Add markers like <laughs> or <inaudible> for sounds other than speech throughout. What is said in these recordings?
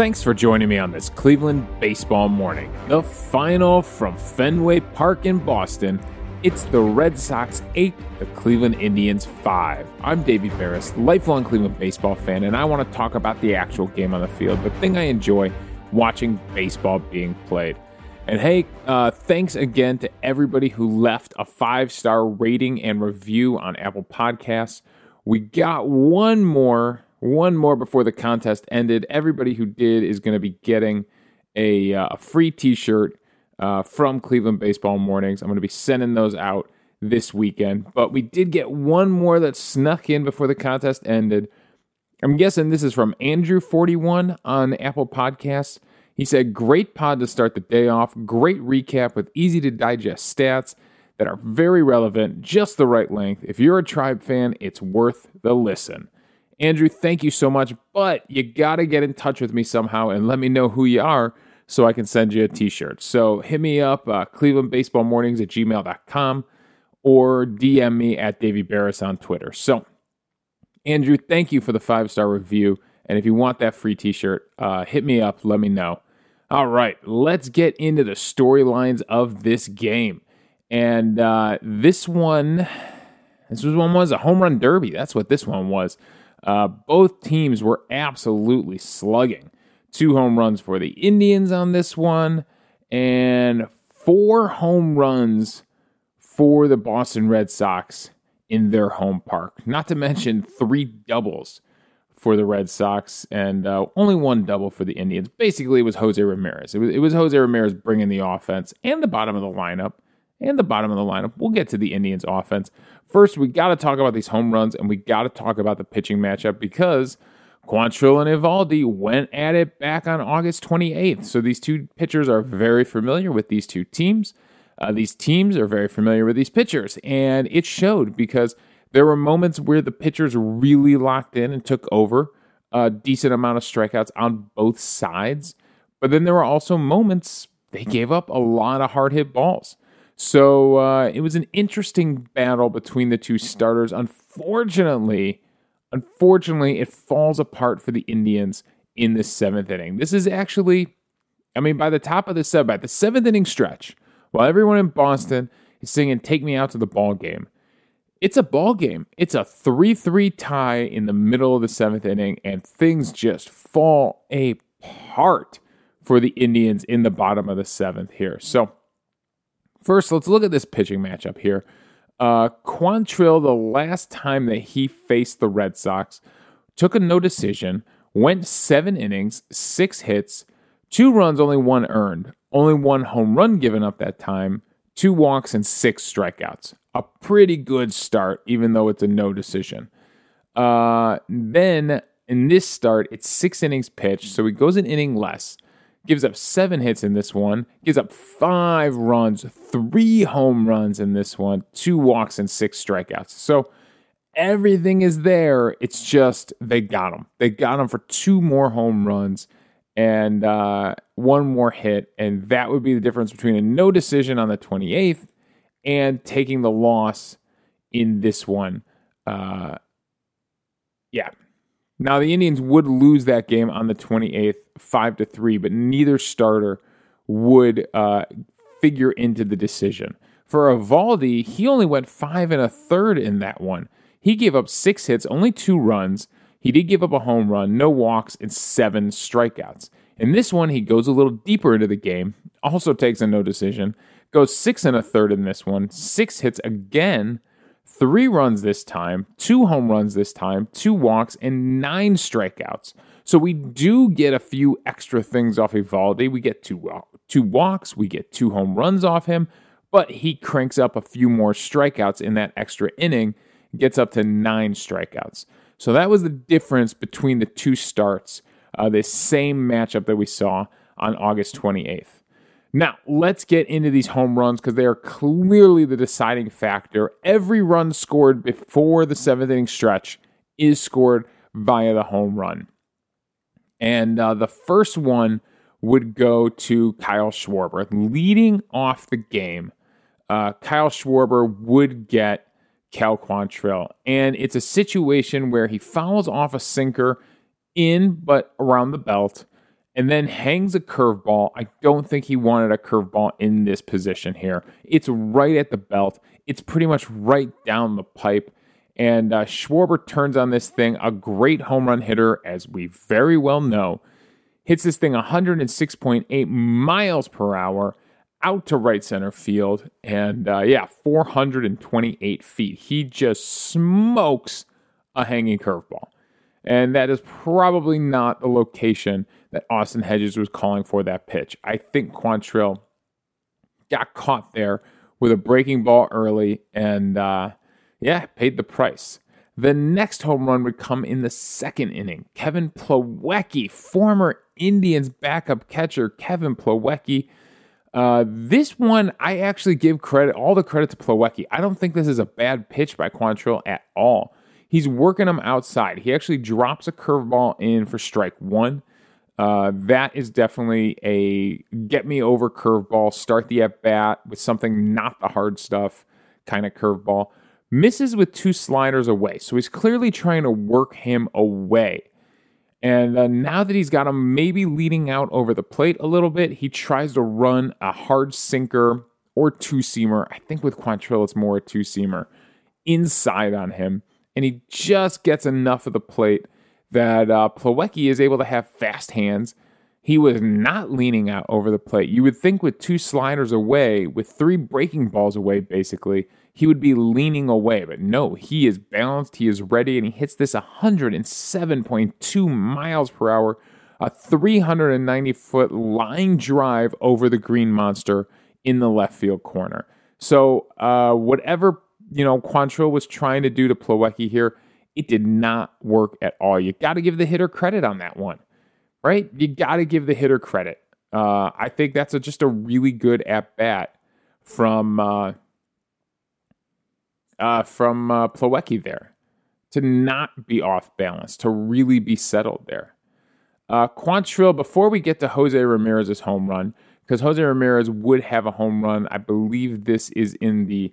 Thanks for joining me on this Cleveland baseball morning. The final from Fenway Park in Boston. It's the Red Sox 8, the Cleveland Indians 5. I'm Davey Berris, lifelong Cleveland baseball fan, and I want to talk about the actual game on the field, the thing I enjoy watching baseball being played. And hey, uh, thanks again to everybody who left a five star rating and review on Apple Podcasts. We got one more one more before the contest ended. Everybody who did is going to be getting a, uh, a free t shirt uh, from Cleveland Baseball Mornings. I'm going to be sending those out this weekend. But we did get one more that snuck in before the contest ended. I'm guessing this is from Andrew41 on Apple Podcasts. He said, Great pod to start the day off. Great recap with easy to digest stats that are very relevant, just the right length. If you're a tribe fan, it's worth the listen. Andrew, thank you so much, but you got to get in touch with me somehow and let me know who you are so I can send you a t shirt. So hit me up, uh, clevelandbaseballmornings at gmail.com or DM me at Davey Berris on Twitter. So, Andrew, thank you for the five star review. And if you want that free t shirt, uh, hit me up, let me know. All right, let's get into the storylines of this game. And uh, this one, this was one was a home run derby. That's what this one was. Uh, both teams were absolutely slugging. Two home runs for the Indians on this one, and four home runs for the Boston Red Sox in their home park. Not to mention three doubles for the Red Sox and uh, only one double for the Indians. Basically, it was Jose Ramirez. It was, it was Jose Ramirez bringing the offense and the bottom of the lineup and the bottom of the lineup. We'll get to the Indians offense. First, we got to talk about these home runs and we got to talk about the pitching matchup because Quantrill and Eovaldi went at it back on August 28th. So these two pitchers are very familiar with these two teams. Uh, these teams are very familiar with these pitchers, and it showed because there were moments where the pitchers really locked in and took over a decent amount of strikeouts on both sides. But then there were also moments they gave up a lot of hard hit balls. So uh, it was an interesting battle between the two starters. Unfortunately, unfortunately, it falls apart for the Indians in the seventh inning. This is actually, I mean, by the top of the seventh, by the seventh inning stretch, while everyone in Boston is singing "Take Me Out to the Ball Game," it's a ball game. It's a three-three tie in the middle of the seventh inning, and things just fall apart for the Indians in the bottom of the seventh here. So First, let's look at this pitching matchup here. Uh, Quantrill, the last time that he faced the Red Sox, took a no decision, went seven innings, six hits, two runs, only one earned, only one home run given up that time, two walks, and six strikeouts. A pretty good start, even though it's a no decision. Uh, then in this start, it's six innings pitched, so he goes an inning less gives up seven hits in this one, gives up five runs, three home runs in this one, two walks, and six strikeouts. So everything is there. It's just they got him. They got him for two more home runs and uh, one more hit. And that would be the difference between a no decision on the 28th and taking the loss in this one. Uh, yeah, now the Indians would lose that game on the 28th, five to three, but neither starter would uh, figure into the decision. For Eovaldi, he only went five and a third in that one. He gave up six hits, only two runs. He did give up a home run, no walks, and seven strikeouts. In this one, he goes a little deeper into the game, also takes a no decision, goes six and a third in this one, six hits again, three runs this time, two home runs this time, two walks, and nine strikeouts. So we do get a few extra things off Eovaldi. We get two, two walks, we get two home runs off him, but he cranks up a few more strikeouts in that extra inning, gets up to nine strikeouts. So that was the difference between the two starts, uh, this same matchup that we saw on August 28th. Now, let's get into these home runs because they are clearly the deciding factor. Every run scored before the seventh inning stretch is scored via the home run. And uh, the first one would go to Kyle Schwarber. Leading off the game, uh, Kyle Schwarber would get Cal Quantrill. And it's a situation where he fouls off a sinker in but around the belt and then hangs a curveball. I don't think he wanted a curveball in this position here. It's right at the belt, it's pretty much right down the pipe. And uh, Schwarber turns on this thing, a great home run hitter, as we very well know. Hits this thing 106.8 miles per hour out to right center field. And uh, yeah, 428 feet. He just smokes a hanging curveball. And that is probably not the location that Austin Hedges was calling for that pitch. I think Quantrill got caught there with a breaking ball early and, uh, yeah, paid the price. The next home run would come in the second inning. Kevin Plawecki, former Indians backup catcher, Kevin Plawecki. Uh, this one, I actually give credit, all the credit to Plawecki. I don't think this is a bad pitch by Quantrill at all. He's working him outside. He actually drops a curveball in for strike one. Uh, that is definitely a get me over curveball. Start the at bat with something not the hard stuff kind of curveball. Misses with two sliders away. So he's clearly trying to work him away. And uh, now that he's got him maybe leading out over the plate a little bit, he tries to run a hard sinker or two seamer. I think with Quantrill, it's more a two seamer inside on him and he just gets enough of the plate that uh, Plawecki is able to have fast hands. He was not leaning out over the plate. You would think with two sliders away, with three breaking balls away, basically, he would be leaning away. But no, he is balanced, he is ready, and he hits this 107.2 miles per hour, a 390 foot line drive over the green monster in the left field corner. So, uh, whatever you know, Quantrill was trying to do to Plawecki here, it did not work at all. You got to give the hitter credit on that one, right? You got to give the hitter credit. Uh, I think that's a, just a really good at bat from uh, uh, from uh, Plawecki there to not be off balance, to really be settled there. Uh, Quantrill, before we get to Jose Ramirez's home run, because Jose Ramirez would have a home run, I believe this is in the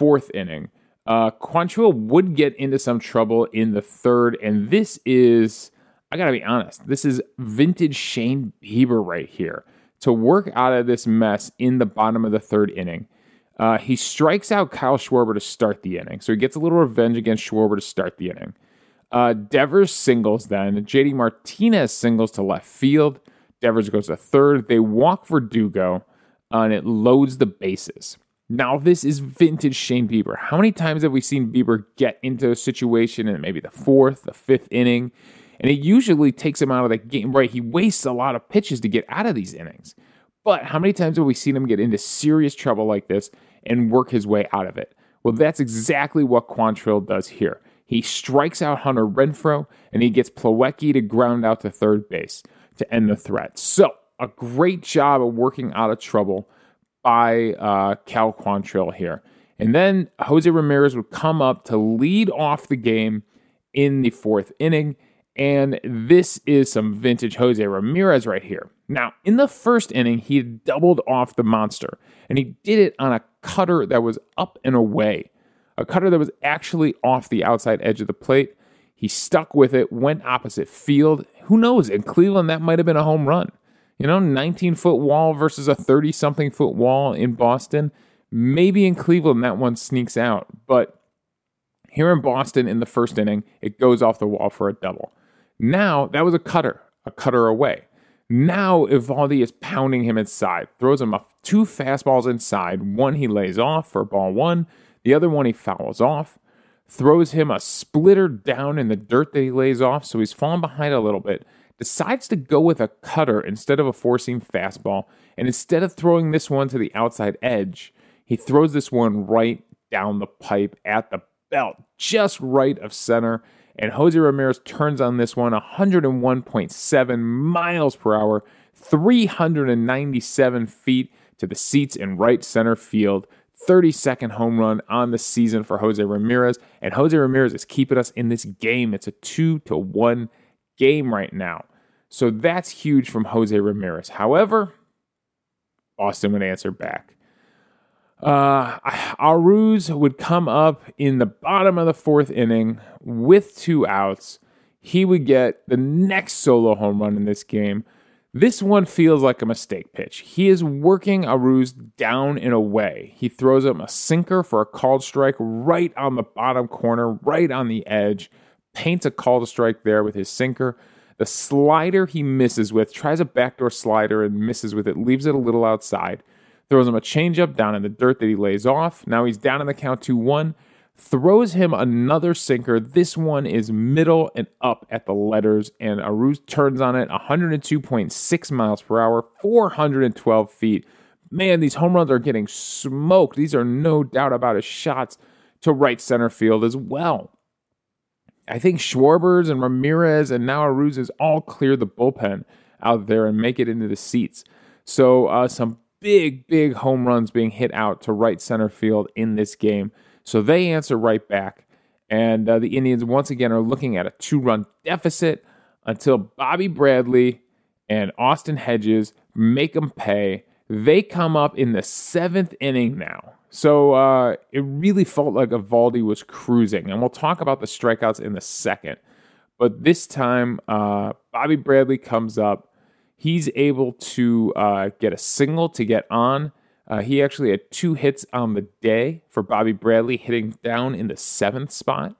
fourth inning. Uh, Quantrill would get into some trouble in the third, and this is, I gotta be honest, this is vintage Shane Bieber right here to work out of this mess in the bottom of the third inning. Uh, he strikes out Kyle Schwarber to start the inning, so he gets a little revenge against Schwarber to start the inning. Uh, Devers singles then. JD Martinez singles to left field. Devers goes to third. They walk Verdugo, uh, and it loads the bases. Now, this is vintage Shane Bieber. How many times have we seen Bieber get into a situation in maybe the fourth, the fifth inning? And it usually takes him out of the game, right? He wastes a lot of pitches to get out of these innings. But how many times have we seen him get into serious trouble like this and work his way out of it? Well, that's exactly what Quantrill does here. He strikes out Hunter Renfroe and he gets Plawecki to ground out to third base to end the threat. So, a great job of working out of trouble by uh, Cal Quantrill here. And then Jose Ramirez would come up to lead off the game in the fourth inning. And this is some vintage Jose Ramirez right here. Now, in the first inning, he doubled off the monster, and he did it on a cutter that was up and away, a cutter that was actually off the outside edge of the plate. He stuck with it, went opposite field. Who knows? In Cleveland, that might have been a home run. You know, 19 foot wall versus a 30 something foot wall in Boston. Maybe in Cleveland that one sneaks out, but here in Boston in the first inning, it goes off the wall for a double. Now, that was a cutter, a cutter away. Now, Eovaldi is pounding him inside, throws him two fastballs inside. One he lays off for ball one, the other one he fouls off, throws him a splitter down in the dirt that he lays off, so he's falling behind a little bit decides to go with a cutter instead of a four seam fastball. And instead of throwing this one to the outside edge, he throws this one right down the pipe at the belt, just right of center. And Jose Ramirez turns on this one 101.7 miles per hour, 397 feet to the seats in right center field. 32nd home run on the season for Jose Ramirez. And Jose Ramirez is keeping us in this game. It's a two to one game right now. So that's huge from Jose Ramirez. However, Boston would answer back. Uh, Arauz would come up in the bottom of the fourth inning with two outs. He would get the next solo home run in this game. This one feels like a mistake pitch. He is working Arauz down and away. He throws him a sinker for a called strike right on the bottom corner, right on the edge, paints a called strike there with his sinker. The slider he misses with, tries a backdoor slider and misses with it, leaves it a little outside, throws him a changeup down in the dirt that he lays off. Now he's down in the count 2 1 throws him another sinker. This one is middle and up at the letters, and Arauz turns on it 102.6 miles per hour, 412 feet. Man, these home runs are getting smoked. These are no doubt about his shots to right center field as well. I think Schwarbers and Ramirez and now Arauz is all clear the bullpen out there and make it into the seats. So uh, some big, big home runs being hit out to right center field in this game. So they answer right back. And uh, the Indians once again are looking at a two run deficit until Bobby Bradley and Austin Hedges make them pay. They come up in the seventh inning now. So uh, it really felt like Eovaldi was cruising. And we'll talk about the strikeouts in a second. But this time, uh, Bobby Bradley comes up. He's able to uh, get a single to get on. Uh, he actually had two hits on the day for Bobby Bradley, hitting down in the seventh spot.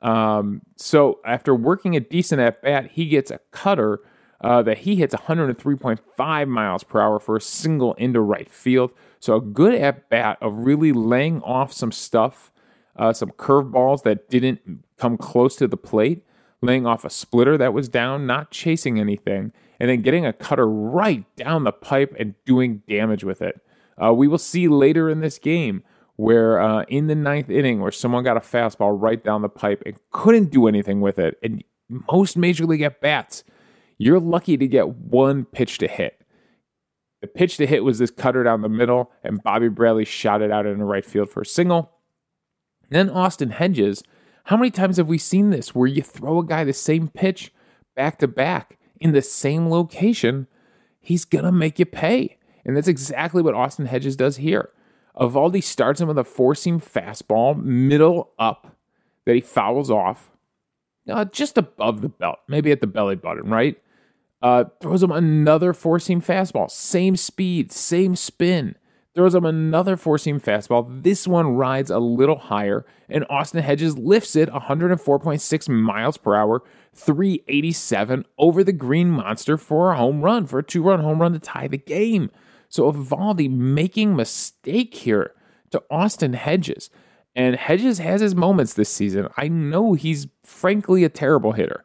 Um, so after working a decent at bat, he gets a cutter uh, that he hits 103.5 miles per hour for a single into right field. So a good at bat of really laying off some stuff, uh, some curveballs that didn't come close to the plate, laying off a splitter that was down, not chasing anything, and then getting a cutter right down the pipe and doing damage with it. Uh, we will see later in this game where uh, in the ninth inning, where someone got a fastball right down the pipe and couldn't do anything with it. And most major league at bats, you're lucky to get one pitch to hit. The pitch to hit was this cutter down the middle, and Bobby Bradley shot it out in the right field for a single. Then Austin Hedges. How many times have we seen this where you throw a guy the same pitch back to back in the same location? He's going to make you pay. And that's exactly what Austin Hedges does here. Eovaldi starts him with a four seam fastball, middle up, that he fouls off, uh, just above the belt, maybe at the belly button, right? Uh, throws him another four seam fastball, same speed, same spin. Throws him another four seam fastball. This one rides a little higher, and Austin Hedges lifts it 104.6 miles per hour, 387 over the green monster for a home run, for a two run home run to tie the game. So Eovaldi making mistake here to Austin Hedges. And Hedges has his moments this season. I know he's frankly a terrible hitter,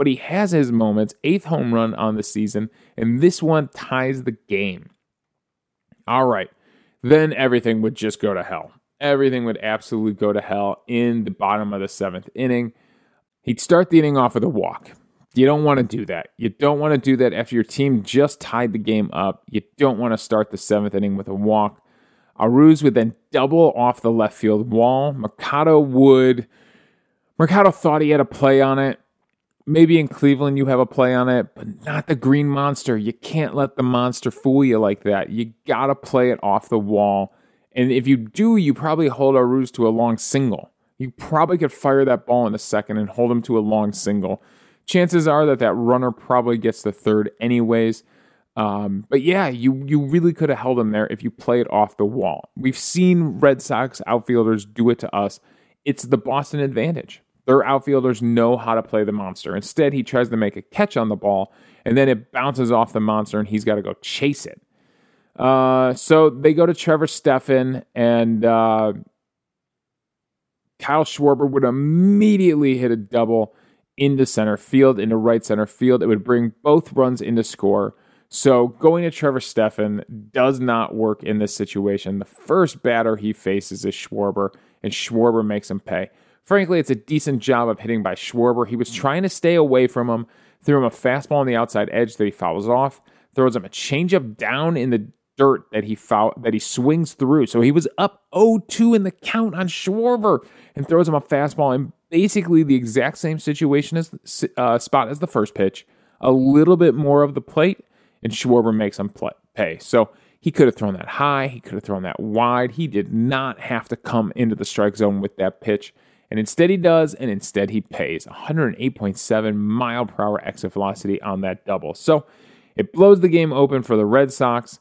but he has his moments. Eighth home run on the season, and this one ties the game. All right, then everything would just go to hell. Everything would absolutely go to hell in the bottom of the seventh inning. He'd start the inning off with a walk. You don't want to do that. You don't want to do that after your team just tied the game up. You don't want to start the seventh inning with a walk. Arauz would then double off the left field wall. Mercado would. Mercado thought he had a play on it. Maybe in Cleveland you have a play on it, but not the green monster. You can't let the monster fool you like that. You got to play it off the wall. And if you do, you probably hold Arauz to a long single. You probably could fire that ball in a second and hold him to a long single chances are that that runner probably gets the third anyways. Um, but yeah, you you really could have held him there if you play it off the wall. We've seen Red Sox outfielders do it to us. It's the Boston advantage. Their outfielders know how to play the monster. Instead, he tries to make a catch on the ball, and then it bounces off the monster, and he's got to go chase it. Uh, so they go to Trevor Stephan, and uh, Kyle Schwarber would immediately hit a double into center field, into right center field. It would bring both runs into score. So going to Trevor Stephan does not work in this situation. The first batter he faces is Schwarber, and Schwarber makes him pay. Frankly, it's a decent job of hitting by Schwarber. He was trying to stay away from him, threw him a fastball on the outside edge that he fouls off, throws him a changeup down in the dirt that he foul, that he swings through. So he was up 0-2 in the count on Schwarber and throws him a fastball in basically the exact same situation as uh, spot as the first pitch, a little bit more of the plate, and Schwarber makes him play, pay. So he could have thrown that high, he could have thrown that wide. He did not have to come into the strike zone with that pitch. And instead he does, and instead he pays 108.7 mile per hour exit velocity on that double. So It blows the game open for the Red Sox.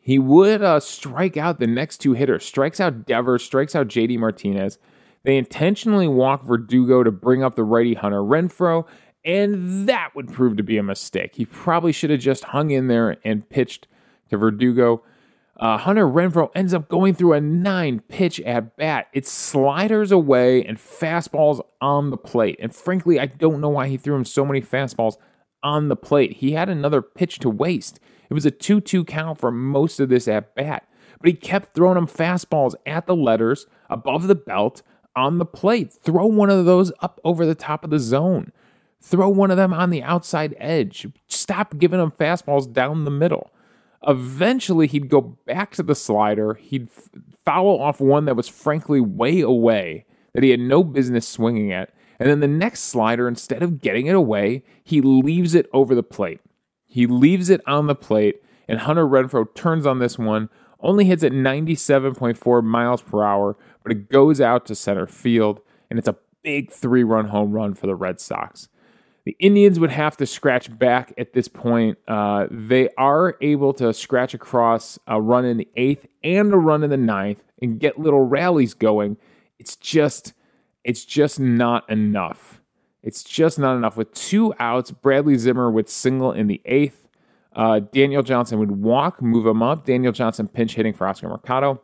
He would uh, strike out the next two hitters, strikes out Devers, strikes out JD Martinez. They intentionally walk Verdugo to bring up the righty Hunter Renfroe, and that would prove to be a mistake. He probably should have just hung in there and pitched to Verdugo. Uh, Hunter Renfroe ends up going through a nine pitch at bat. It's sliders away and fastballs on the plate. And frankly, I don't know why he threw him so many fastballs on the plate. He had another pitch to waste. It was a 2 2 count for most of this at bat. But he kept throwing him fastballs at the letters, above the belt, on the plate. Throw one of those up over the top of the zone. Throw one of them on the outside edge. Stop giving him fastballs down the middle. Eventually, he'd go back to the slider. He'd foul off one that was frankly way away that he had no business swinging at. And then the next slider, instead of getting it away, he leaves it over the plate. He leaves it on the plate, and Hunter Renfroe turns on this one, only hits at 97.4 miles per hour, but it goes out to center field, and it's a big three run home run for the Red Sox. The Indians would have to scratch back at this point. Uh, they are able to scratch across a run in the eighth and a run in the ninth and get little rallies going. It's just, it's just not enough. It's just not enough. With two outs, Bradley Zimmer would single in the eighth. Uh, Daniel Johnson would walk, move him up. Daniel Johnson pinch hitting for Oscar Mercado.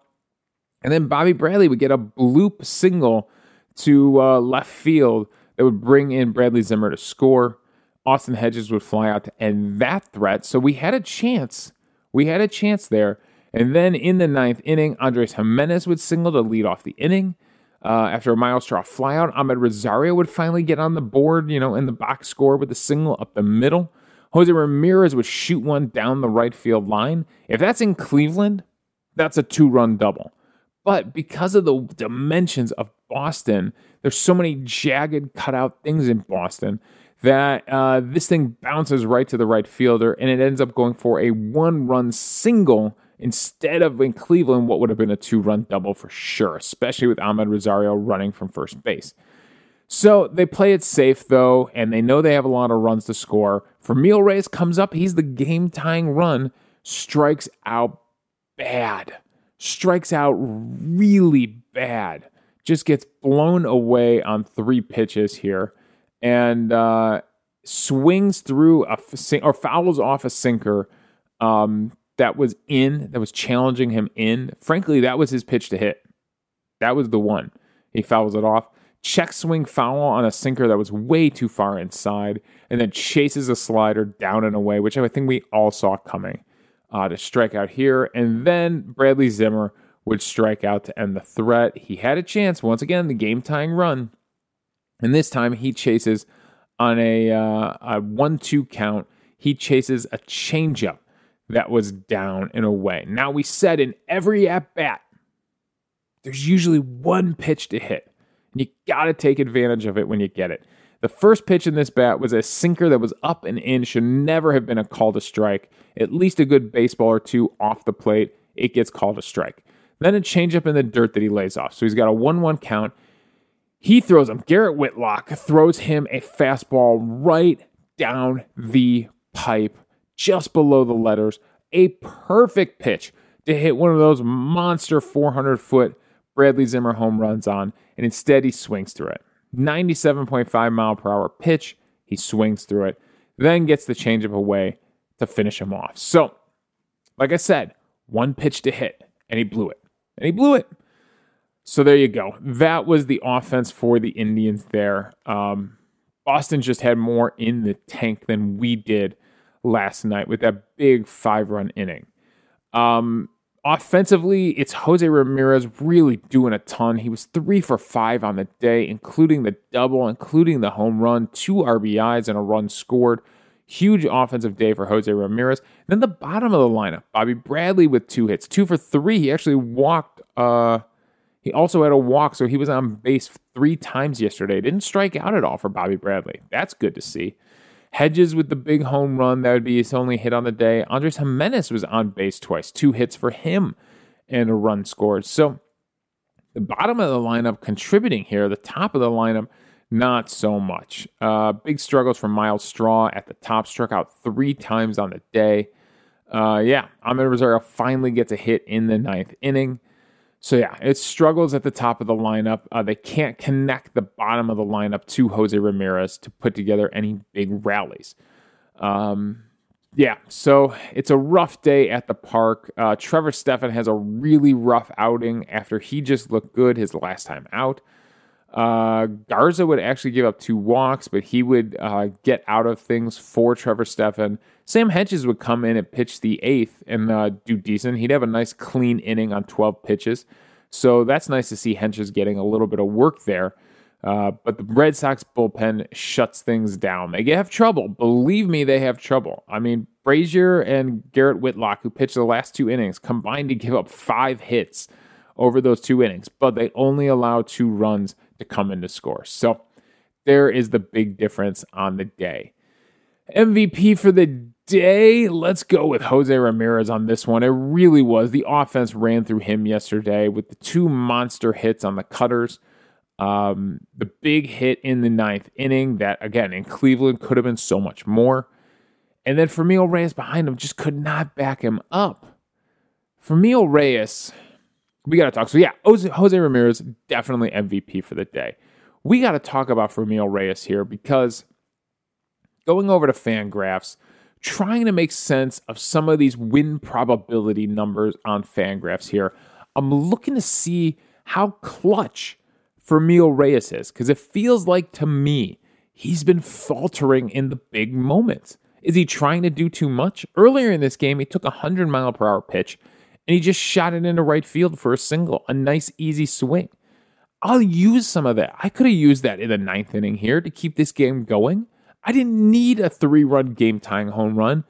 And then Bobby Bradley would get a bloop single to uh, left field that would bring in Bradley Zimmer to score. Austin Hedges would fly out to end that threat. So we had a chance. We had a chance there. And then in the ninth inning, Andres Gimenez would single to lead off the inning. Uh, after a Myles Straw flyout, Amed Rosario would finally get on the board, you know, in the box score with a single up the middle. Jose Ramirez would shoot one down the right field line. If that's in Cleveland, that's a two run double. But because of the dimensions of Boston, there's so many jagged, cutout things in Boston that uh, this thing bounces right to the right fielder and it ends up going for a one run single instead of in Cleveland, what would have been a two run double for sure, especially with Amed Rosario running from first base. So they play it safe though, and they know they have a lot of runs to score. Franmil Reyes comes up, he's the game tying run, strikes out bad, strikes out really bad just gets blown away on three pitches here and uh, swings through a or fouls off a sinker um, that was in that was challenging him in. Frankly, that was his pitch to hit. That was the one. He fouls it off. Check swing foul on a sinker that was way too far inside, and then chases a slider down and away, which I think we all saw coming uh, to strike out here. And then Bradley Zimmer would strike out to end the threat. He had a chance once again, the game tying run. And this time he chases on a, uh, a 1 2 count. He chases a changeup that was down and away. Now, we said in every at bat, there's usually one pitch to hit. And you got to take advantage of it when you get it. The first pitch in this bat was a sinker that was up and in, should never have been a call to strike. At least a good baseball or two off the plate, it gets called a strike. Then a changeup in the dirt that he lays off. So he's got a 1 1 count. He throws him. Garrett Whitlock throws him a fastball right down the pipe, just below the letters. A perfect pitch to hit one of those monster 400 foot Bradley Zimmer home runs on. And instead, he swings through it. 97.5 mile per hour pitch. He swings through it, then gets the changeup away to finish him off. So, like I said, one pitch to hit, and he blew it and he blew it. So there you go. That was the offense for the Indians there. Um, Boston just had more in the tank than we did last night with that big five run inning. Um, offensively, it's Jose Ramirez really doing a ton. He was three for five on the day, including the double, including the home run, two RBIs, and a run scored. Huge offensive day for Jose Ramirez. Then the bottom of the lineup, Bobby Bradley with two hits, two for three. He actually walked. Uh, he also had a walk, so he was on base three times yesterday. Didn't strike out at all for Bobby Bradley. That's good to see. Hedges with the big home run, that would be his only hit on the day. Andres Gimenez was on base twice, two hits for him, and a run scored. So the bottom of the lineup contributing here, the top of the lineup not so much. Uh, big struggles for Myles Straw at the top, struck out three times on the day. Uh, yeah, Amed Rosario finally gets a hit in the ninth inning. So yeah, it struggles at the top of the lineup. Uh, they can't connect the bottom of the lineup to Jose Ramirez to put together any big rallies. Um, yeah, so it's a rough day at the park. Uh, Trevor Stephan has a really rough outing after he just looked good his last time out. Uh, Garza would actually give up two walks, but he would uh, get out of things for Trevor Stephan. Sam Hentges would come in and pitch the eighth and uh, do decent. He'd have a nice clean inning on 12 pitches. So that's nice to see Hentges getting a little bit of work there. Uh, but the Red Sox bullpen shuts things down. They have trouble. Believe me, they have trouble. I mean, Brasier and Garrett Whitlock, who pitched the last two innings, combined to give up five hits over those two innings, but they only allow two runs to come in to score. So there is the big difference on the day. MVP for the day, let's go with Jose Ramirez on this one. It really was. The offense ran through him yesterday with the two monster hits on the cutters. Um, the big hit in the ninth inning that, again, in Cleveland could have been so much more. And then Franmil Reyes behind him just could not back him up. Franmil Reyes, we got to talk. So, yeah, Jose, Ramirez, definitely MVP for the day. We got to talk about Franmil Reyes here because going over to Fangraphs, trying to make sense of some of these win probability numbers on Fangraphs here, I'm looking to see how clutch Franmil Reyes is because it feels like to me he's been faltering in the big moments. Is he trying to do too much? Earlier in this game, he took a 100 mile per hour pitch and he just shot it into right field for a single, a nice, easy swing. I'll use some of that. I could have used that in the ninth inning here to keep this game going. I didn't need a three run game tying home run.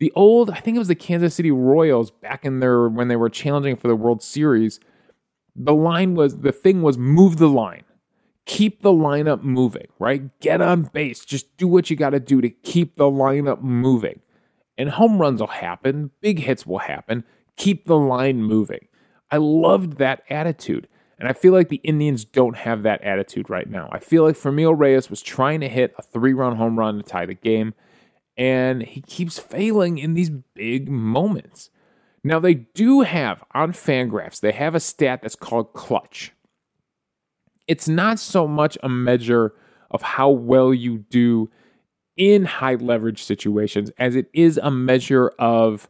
The old, I think it was the Kansas City Royals back in there when they were challenging for the World Series. The line was, the thing was move the line. Keep the lineup moving, right? Get on base. Just do what you got to do to keep the lineup moving. And home runs will happen, big hits will happen keep the line moving. I loved that attitude. And I feel like the Indians don't have that attitude right now. I feel like Franmil Reyes was trying to hit a three run home run to tie the game, and he keeps failing in these big moments. Now, they do have on Fangraphs, they have a stat that's called clutch. It's not so much a measure of how well you do in high leverage situations as it is a measure of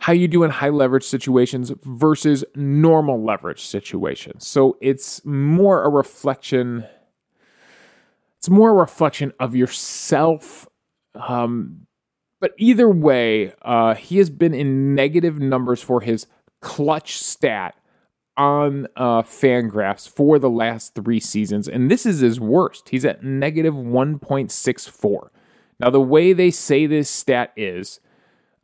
how you do in high leverage situations versus normal leverage situations. So it's more a reflection. It's more a reflection of yourself. Um, but either way, uh, he has been in negative numbers for his clutch stat on uh, Fangraphs for the last three seasons, and this is his worst. He's at negative 1.64. Now, the way they say this stat is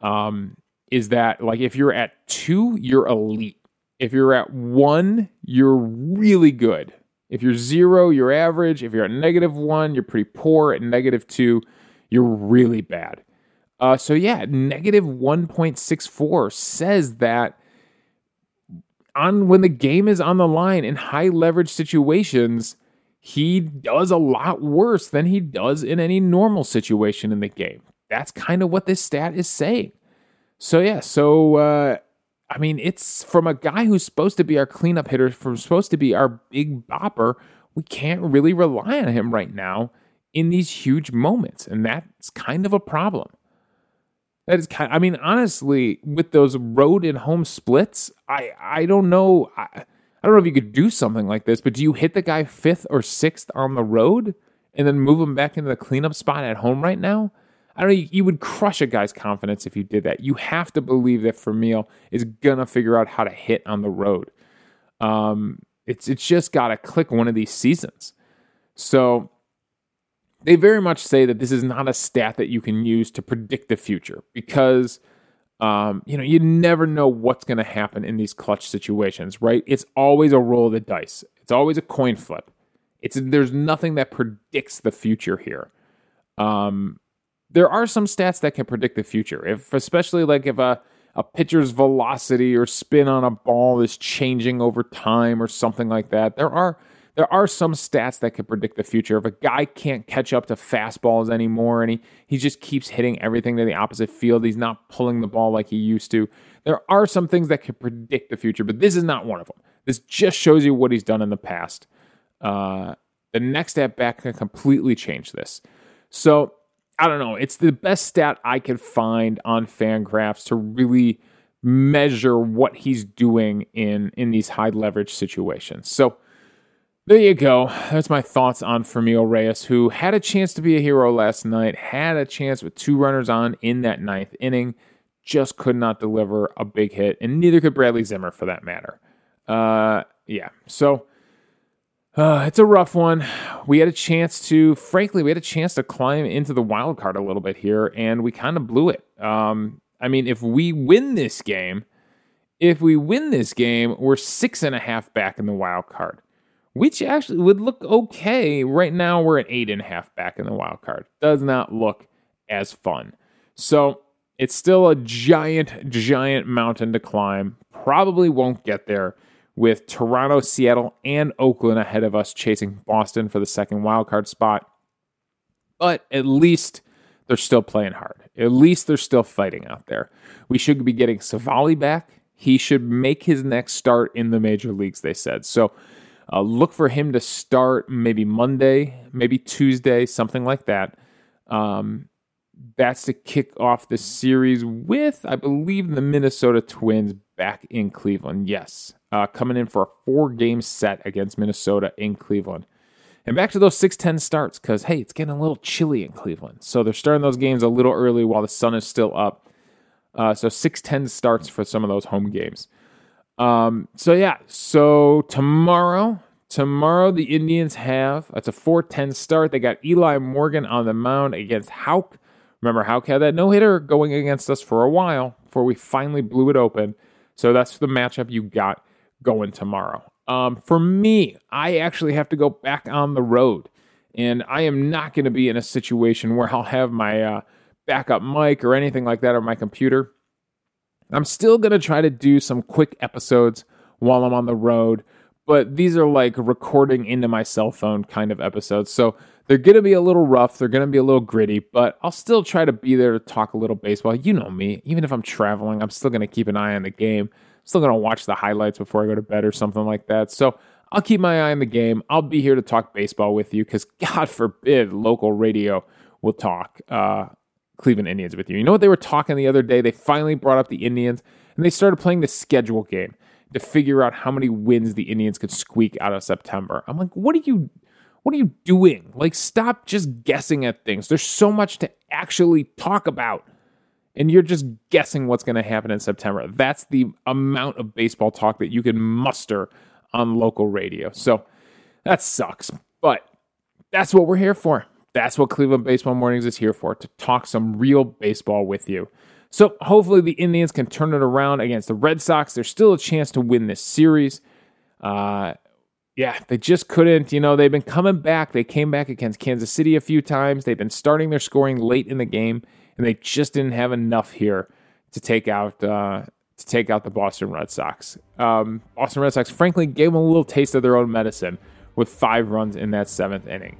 um, is that like if you're at two, you're elite. If you're at one, you're really good. If you're zero, you're average. If you're at negative one, you're pretty poor. At negative two, you're really bad. Uh, so yeah, negative 1.64 says that on when the game is on the line in high leverage situations, he does a lot worse than he does in any normal situation in the game. That's kind of what this stat is saying. So yeah, so uh, I mean, it's from a guy who's supposed to be our cleanup hitter, from supposed to be our big bopper. We can't really rely on him right now in these huge moments, and that's kind of a problem. That is kind. Of, I mean, honestly, with those road and home splits, I I don't know. I, I don't know if you could do something like this, but do you hit the guy fifth or sixth on the road and then move him back into the cleanup spot at home right now? I don't know, you, you, would crush a guy's confidence if you did that. You have to believe that Franmil is going to figure out how to hit on the road. Um, it's, it's just got to click one of these seasons. So they very much say that this is not a stat that you can use to predict the future because um, you know you never know what's going to happen in these clutch situations, right? It's always a roll of the dice. It's always a coin flip. It's there's nothing that predicts the future here. Um, there are some stats that can predict the future. If especially like if a a pitcher's velocity or spin on a ball is changing over time or something like that. There are there are some stats that can predict the future. If a guy can't catch up to fastballs anymore and he, he just keeps hitting everything to the opposite field, he's not pulling the ball like he used to. There are some things that can predict the future, but this is not one of them. This just shows you what he's done in the past. Uh, the next at bat can completely change this. So I don't know. It's the best stat I could find on Fangraphs to really measure what he's doing in in these high leverage situations. So there you go. That's my thoughts on Franmil Reyes, who had a chance to be a hero last night, had a chance with two runners on in that ninth inning, just could not deliver a big hit, and neither could Bradley Zimmer for that matter. Uh, yeah. So uh, it's a rough one. We had a chance to, frankly, we had a chance to climb into the wild card a little bit here, and we kind of blew it. Um, I mean, if we win this game, if we win this game, we're six and a half back in the wild card, which actually would look okay. Right now, we're at eight and a half back in the wild card. Does not look as fun. So it's still a giant, giant mountain to climb. Probably won't get there with Toronto, Seattle, and Oakland ahead of us chasing Boston for the second wildcard spot. But at least they're still playing hard. At least they're still fighting out there. We should be getting Civale back. He should make his next start in the major leagues, they said. So uh, look for him to start maybe Monday, maybe Tuesday, something like that. Um, that's to kick off the series with, I believe, the Minnesota Twins back in Cleveland. Yes, uh, coming in for a four game set against Minnesota in Cleveland. And back to those 610 starts because, hey, it's getting a little chilly in Cleveland. So they're starting those games a little early while the sun is still up. Uh, so 610 starts for some of those home games. Um, so, yeah, so tomorrow, tomorrow the Indians have, it's a 410 start. They got Eli Morgan on the mound against Houck. Remember, Houck had that no hitter going against us for a while before we finally blew it open. So that's the matchup you got going tomorrow. Um, for me, I actually have to go back on the road, and I am not going to be in a situation where I'll have my uh, backup mic or anything like that on my computer. I'm still going to try to do some quick episodes while I'm on the road, but these are like recording into my cell phone kind of episodes. So they're going to be a little rough. They're going to be a little gritty, but I'll still try to be there to talk a little baseball. You know me. Even if I'm traveling, I'm still going to keep an eye on the game. I'm still going to watch the highlights before I go to bed or something like that. So I'll keep my eye on the game. I'll be here to talk baseball with you because <laughs> God forbid local radio will talk uh, Cleveland Indians with you. You know what they were talking the other day? They finally brought up the Indians and they started playing the schedule game to figure out how many wins the Indians could squeak out of September. I'm like, what are you what are you doing? Like, stop just guessing at things. There's so much to actually talk about. And you're just guessing what's going to happen in September. That's the amount of baseball talk that you can muster on local radio. So that sucks. But that's what we're here for. That's what Cleveland Baseball Mornings is here for to talk some real baseball with you. So hopefully the Indians can turn it around against the Red Sox. There's still a chance to win this series. Uh, yeah, they just couldn't. You know, they've been coming back. They came back against Kansas City a few times. They've been starting their scoring late in the game, and they just didn't have enough here to take out uh, to take out the Boston Red Sox. Um, Boston Red Sox, frankly, gave them a little taste of their own medicine with five runs in that seventh inning.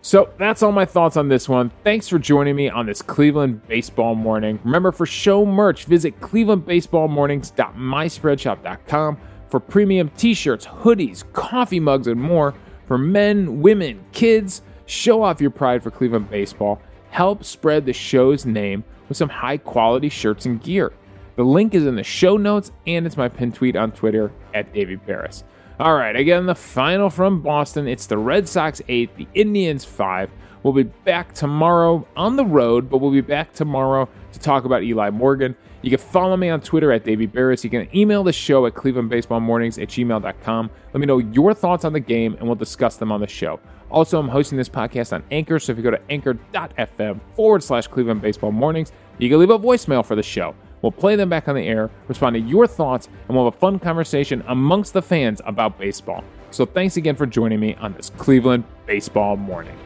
So that's all my thoughts on this one. Thanks for joining me on this Cleveland Baseball Morning. Remember, for show merch, visit clevelandbaseballmornings.myspreadshop.com for premium t shirts, hoodies, coffee mugs, and more for men, women, kids. Show off your pride for Cleveland baseball. Help spread the show's name with some high quality shirts and gear. The link is in the show notes and it's my pin tweet on Twitter at Davey Berris. All right, again, the final from Boston. It's the Red Sox 8, the Indians 5. We'll be back tomorrow on the road, but we'll be back tomorrow to talk about Eli Morgan. You can follow me on Twitter at Davey Berris. You can email the show at clevelandbaseballmornings at gmail.com. Let me know your thoughts on the game, and we'll discuss them on the show. Also, I'm hosting this podcast on Anchor, so if you go to anchor.fm forward slash Cleveland Baseball Mornings, you can leave a voicemail for the show. We'll play them back on the air, respond to your thoughts, and we'll have a fun conversation amongst the fans about baseball. So thanks again for joining me on this Cleveland Baseball Morning.